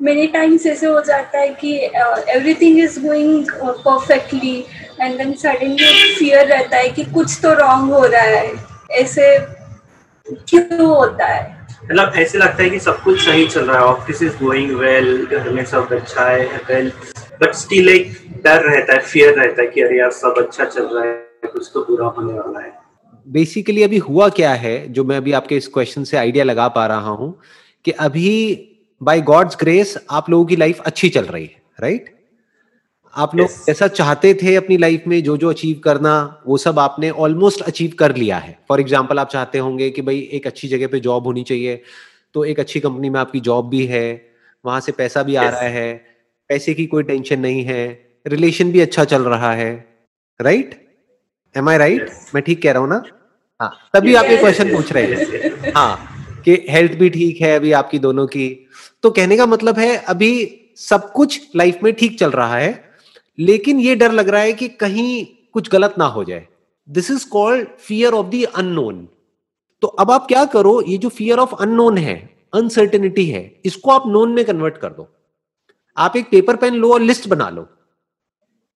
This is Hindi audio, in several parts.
मेनी टाइम्स ऐसे हो जाता है कि everything is going perfectly and then suddenly fear रहता है कि कुछ तो रॉन्ग हो रहा है। ऐसे क्यों होता है? मतलब ऐसे लगता है कि सब कुछ सही चल रहा है ऑफ़िस इज़ गोइंग वेल घर में सब अच्छा है वेल बट स्टिल एक डर रहता है फियर रहता है कि अरे यार सब अच्छा चल रहा है कुछ तो बुरा होने वाला है। बेसिकली अभी हुआ क्या है जो मैं अभी आपके इस क्वेश्चन से आइडिया लगा पा रहा हूँ कि अभी बाय गॉड्स ग्रेस आप लोगों की लाइफ अच्छी चल रही है राइट आप लोग yes. ऐसा चाहते थे अपनी लाइफ में जो जो अचीव करना वो सब आपने ऑलमोस्ट अचीव कर लिया है। फॉर एग्ज़ाम्पल आप चाहते होंगे कि भाई एक अच्छी जगह पे जॉब होनी चाहिए तो एक अच्छी कंपनी में आपकी जॉब भी है वहाँ से पैसा भी yes. आ रहा है पैसे की कोई टेंशन नहीं है रिलेशन भी अच्छा चल रहा है राइट एम आई राइट मैं ठीक कह रहा हूँ ना? हाँ। तभी yes. आप ये क्वेश्चन पूछ रहे हैं। हाँ। कि हेल्थ भी ठीक है अभी आपकी दोनों की। तो कहने का मतलब है, अभी सब कुछ लाइफ में ठीक चल रहा है, लेकिन ये डर लग रहा है कि कहीं कुछ गलत ना हो जाए। This is called fear of the unknown तो अब आप क्या करो, ये जो फियर ऑफ़ अननोन है अनसर्टेनिटी है, इसको आप नोन में कन्वर्ट कर दो। आप एक पेपर पेन लो और लिस्ट बना लो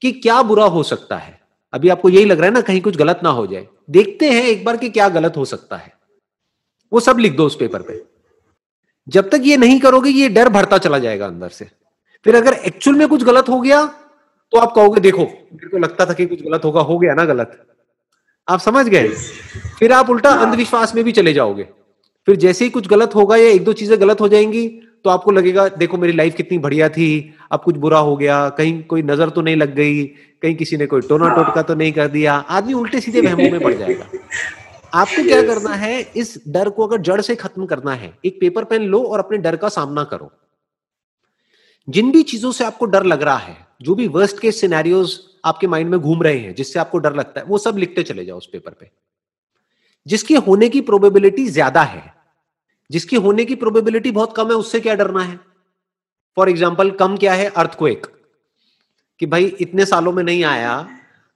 कि क्या बुरा हो सकता है। अभी आपको यही लग रहा है ना, कहीं कुछ गलत ना हो जाए। देखते हैं एक बार कि क्या गलत हो सकता है। वो सब लिख दो उस पेपर पे। जब तक ये नहीं करोगे ये डर भरता चला जाएगा अंदर से। फिर अगर एक्चुअल में कुछ गलत हो गया तो आप कहोगे देखो मेरे को लगता था कि कुछ गलत होगा हो गया ना गलत। आप समझ गए? फिर आप उल्टा अंधविश्वास में भी चले जाओगे। फिर जैसे ही कुछ गलत होगा या एक दो चीज़ें गलत हो जाएँगी तो आपको लगेगा देखो मेरी लाइफ कितनी बढ़िया थी अब कुछ बुरा हो गया कहीं कोई नज़र तो नहीं लग गई कहीं किसी ने कोई टोना टोटका तो नहीं कर दिया। आदमी उल्टे सीधे वहमों में पड़ जाएगा। आपको क्या करना है? इस डर को अगर जड़ से खत्म करना है एक पेपर पेन लो और अपने डर का सामना करो। जिन भी चीज़ों से आपको डर लग रहा है जो भी वर्स्ट के सिनेरियोज आपके माइंड में घूम रहे हैं जिससे आपको डर लगता है वो सब लिखते चले जाओ उस पेपर पे। जिसके होने की प्रोबेबिलिटी ज़्यादा है जिसकी होने की प्रोबेबिलिटी बहुत कम है उससे क्या डरना है? फॉर एग्ज़ाम्पल कम क्या है? अर्थक्वेक कि भाई इतने सालों में नहीं आया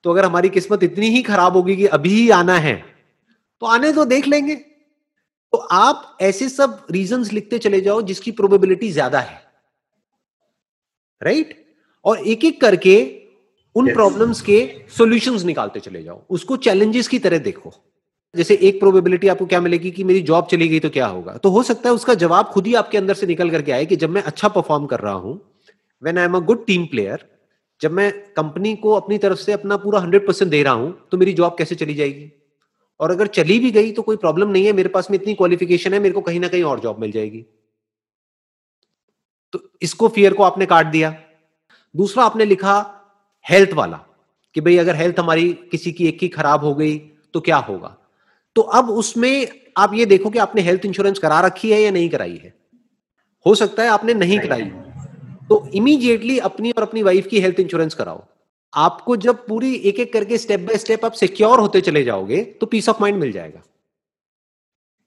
तो अगर हमारी किस्मत इतनी ही खराब होगी कि अभी ही आना है तो आने तो देख लेंगे। तो आप ऐसे सब रीजंस लिखते चले जाओ जिसकी प्रोबेबिलिटी ज़्यादा है। Right right? और एक एक करके उन प्रॉब्लम्स yes. के सॉल्यूशंस निकालते चले जाओ। उसको चैलेंजेस की तरह देखो। जैसे एक प्रोबेबिलिटी आपको क्या मिलेगी कि मेरी जॉब चली गई तो क्या होगा? तो हो सकता है उसका जवाब खुद ही आपके अंदर से निकल करके आए कि जब मैं अच्छा परफॉर्म कर रहा हूँ when I am a good team player जब मैं कंपनी को अपनी तरफ़ से अपना पूरा हंड्रेड परसेंट दे रहा हूँ तो मेरी जॉब कैसे चली जाएगी? और अगर चली भी गई तो कोई प्रॉब्लम नहीं है मेरे पास में इतनी क्वालिफिकेशन है मेरे को कहीं ना कहीं और जॉब मिल जाएगी। तो इसको फियर को आपने काट दिया। दूसरा आपने लिखा हेल्थ वाला कि भाई अगर हेल्थ हमारी किसी की एक की खराब हो गई तो क्या होगा? तो अब उसमें आप ये देखो कि आपने हेल्थ इंश्योरेंस करा रखी है या नहीं कराई है। हो सकता है आपने नहीं कराई तो इमीडिएटली अपनी और अपनी वाइफ की हेल्थ इंश्योरेंस कराओ। आपको जब पूरी एक एक करके स्टेप बाय स्टेप आप सिक्योर होते चले जाओगे तो पीस ऑफ़ माइंड मिल जाएगा।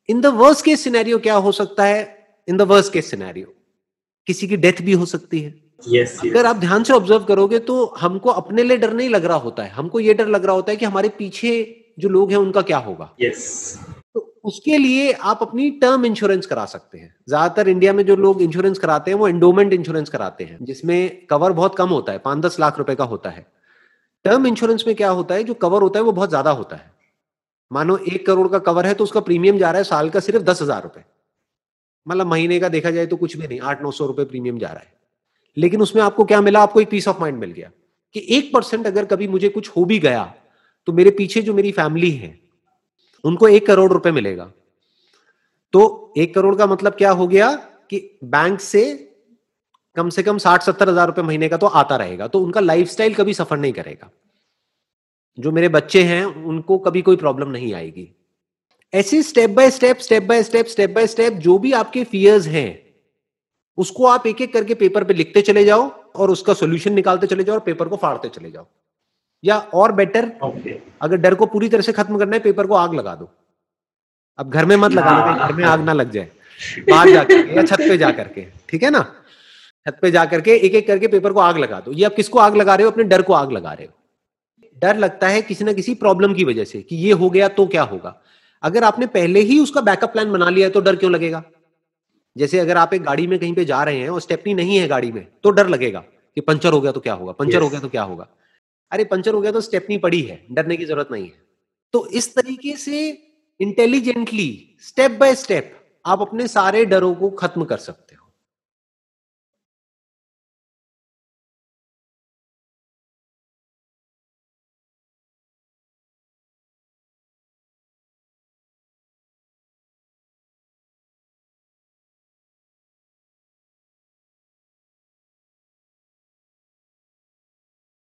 In the worst case scenario क्या हो सकता है? In the worst case scenario किसी की डेथ भी हो सकती है। Yes, yes. अगर आप ध्यान से ऑब्ज़र्व करोगे तो हमको अपने लिए डर नहीं लग रहा होता है। हमको ये डर लग रहा होता है कि हमारे पीछे जो लोग हैं उनका क्या होगा। Yes. तो उसके लिए आप अपनी टर्म इंश्योरेंस करा सकते हैं। ज़्यादातर इंडिया में जो लोग इंश्योरेंस कराते हैं वो एंडोमेंट इंश्योरेंस कराते हैं जिसमें कवर बहुत कम होता है पाँच दस लाख रुपए का होता है। टर्म इंश्योरेंस में क्या होता है, जो कवर होता है, वो बहुत ज़्यादा होता है। मानो एक करोड़ का कवर है तो उसका प्रीमियम जा रहा है साल का सिर्फ़ दस हज़ार रुपए। मतलब महीने का देखा जाए तो कुछ भी नहीं, आठ नौ सौ रुपए प्रीमियम जा रहा है। लेकिन उसमें आपको क्या मिला? आपको एक पीस ऑफ़ माइंड मिल गया कि एक परसेंट अगर कभी मुझे कुछ हो भी गया तो मेरे पीछे जो मेरी फैमिली है, उनको एक करोड़ रुपए मिलेगा। तो एक करोड़ का मतलब क्या हो गया कि बैंक से कम से कम साठ सत्तर हज़ार रुपए महीने का तो आता रहेगा तो उनका लाइफस्टाइल कभी सफ़र नहीं करेगा। जो मेरे बच्चे हैं उनको कभी कोई प्रॉब्लम नहीं आएगी। ऐसे step by step step by step step by step जो भी आपके फियर्स हैं उसको आप एक एक करके पेपर पे लिखते चले जाओ और उसका सोल्यूशन निकालते चले जाओ और पेपर को फाड़ते चले जाओ। या और बेटर okay. अगर डर को पूरी तरह से खत्म करना है पेपर को आग लगा दो। अब घर में मत लगा घर में आग ना लग जाए। बाहर जाकर या छत पे जा करके ठीक है ना? छत पे जा करके एक एक करके पेपर को आग लगा दो। ये आप किसको आग लगा रहे हो? अपने डर को आग लगा रहे हो। डर लगता है किसी ना किसी प्रॉब्लम की वजह से कि ये हो गया तो क्या होगा। अगर आपने पहले ही उसका बैकअप प्लान बना लिया है तो डर क्यों लगेगा? जैसे अगर आप एक गाड़ी में कहीं पे जा रहे हैं और स्टेपनी नहीं है गाड़ी में तो डर लगेगा कि पंचर हो गया तो क्या होगा? Puncture yes. हो गया तो क्या होगा? अरे पंचर हो गया तो स्टेपनी पड़ी है डरने की ज़रूरत नहीं है। तो इस तरीके से इंटेलिजेंटली स्टेप बाय स्टेप आप अपने सारे डरों को खत्म कर सकते